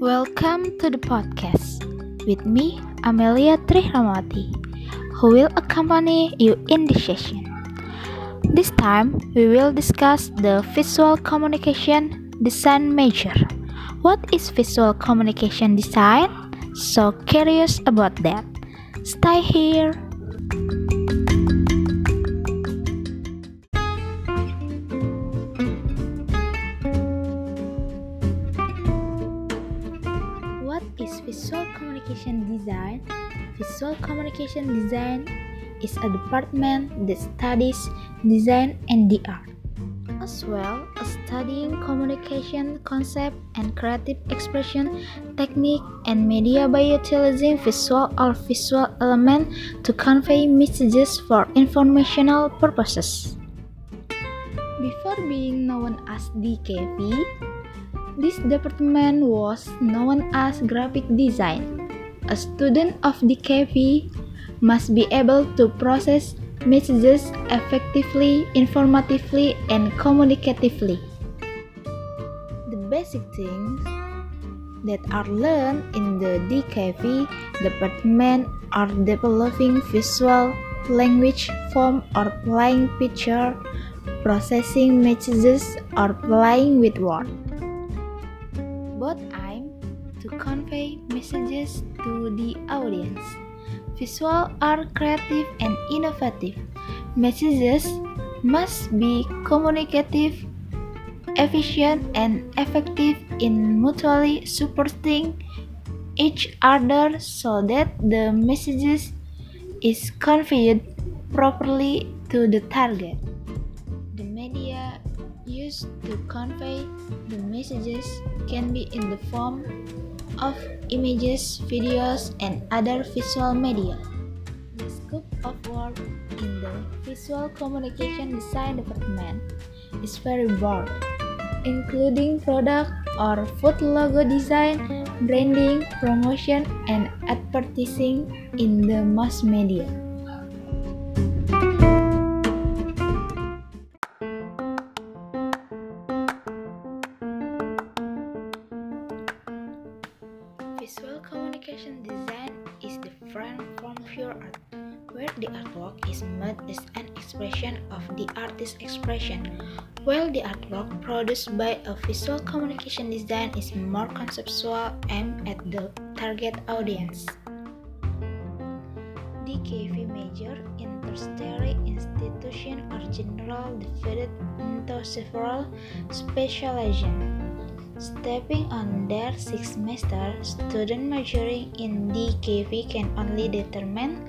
Welcome to the podcast with me, Amelia Trihramati, who will accompany you in this session. This time, we will discuss the visual communication design major. What is visual communication design? So curious about that. Stay here. Visual communication design? Visual communication design is a department that studies design and the art, as well as studying communication concept and creative expression technique and media by utilizing visual or visual element to convey messages for informational purposes. Before being known as DKV, this department was known as graphic design. A student of DKV must be able to process messages effectively, informatively, and communicatively. The basic things that are learned in the DKV department are developing visual language form or playing picture, processing messages, or playing with words. Both aim to convey messages to the audience. Visual are creative and innovative. Messages must be communicative, efficient, and effective in mutually supporting each other so that the messages is conveyed properly to the target. Used to convey the messages can be in the form of images, videos, and other visual media. The scope of work in the Visual Communication Design Department is very broad, including product or food logo design, branding, promotion, and advertising in the mass media. Communication design is different from pure art, where the artwork is made as an expression of the artist's expression, while the artwork produced by a visual communication design is more conceptual aimed at the target audience. DKV major in tertiary institution are general divided into several specializations. Stepping on their sixth semester, students majoring in DKV can only determine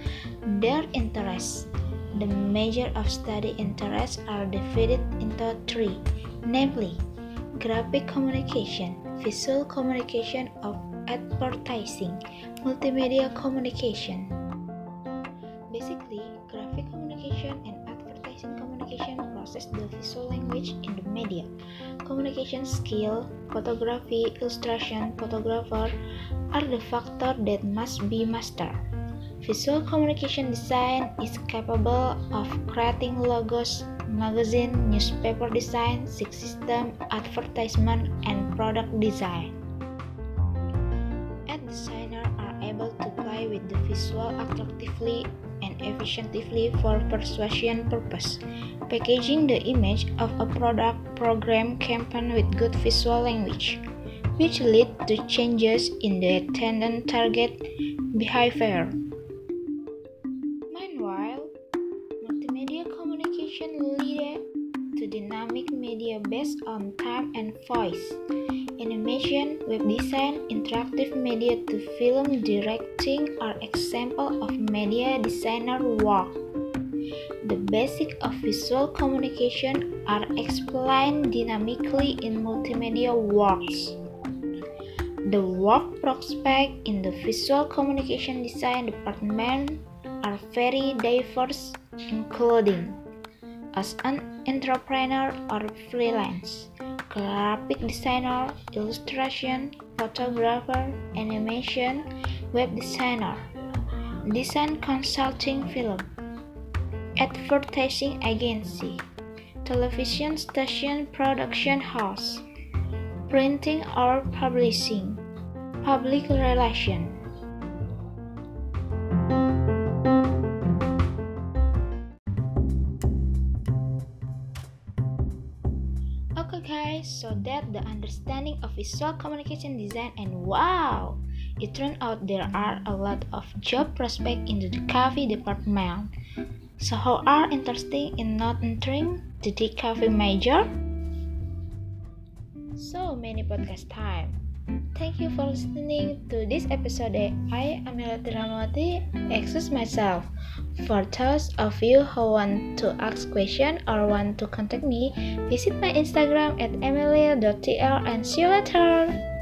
their interests. The major of study interests are divided into three, namely graphic communication, visual communication of advertising, multimedia communication. Visual language in the media. Communication skill, photography, illustration, photographer are the factor that must be mastered. Visual communication design is capable of creating logos, magazine, newspaper design, system, advertisement, and product design. Ad designers are able to play with the visual attractively efficiently for persuasion purpose, packaging the image of a product program campaign with good visual language, which lead to changes in the attendant target behavior. Meanwhile, multimedia communication leads to dynamic media based on time and voice, animation, web design, interactive media to film directing are examples of media designer work. The basics of visual communication are explained dynamically in multimedia works. The work prospects in the Visual Communication Design department are very diverse, including as an entrepreneur or freelance, graphic designer, illustration, photographer, animation, web designer, design consulting film, advertising agency, television station production house, printing or publishing, public relations. Okay so that the understanding of visual communication design and wow, it turned out there are a lot of job prospects in the DKV department. So how are interested in not entering the DKV major? So many podcast time. Thank you for listening to this episode. I, am Amelia Tri Rachmawati, excuse myself. For those of you who want to ask question or want to contact me, visit my Instagram at emilia.tl and see you later.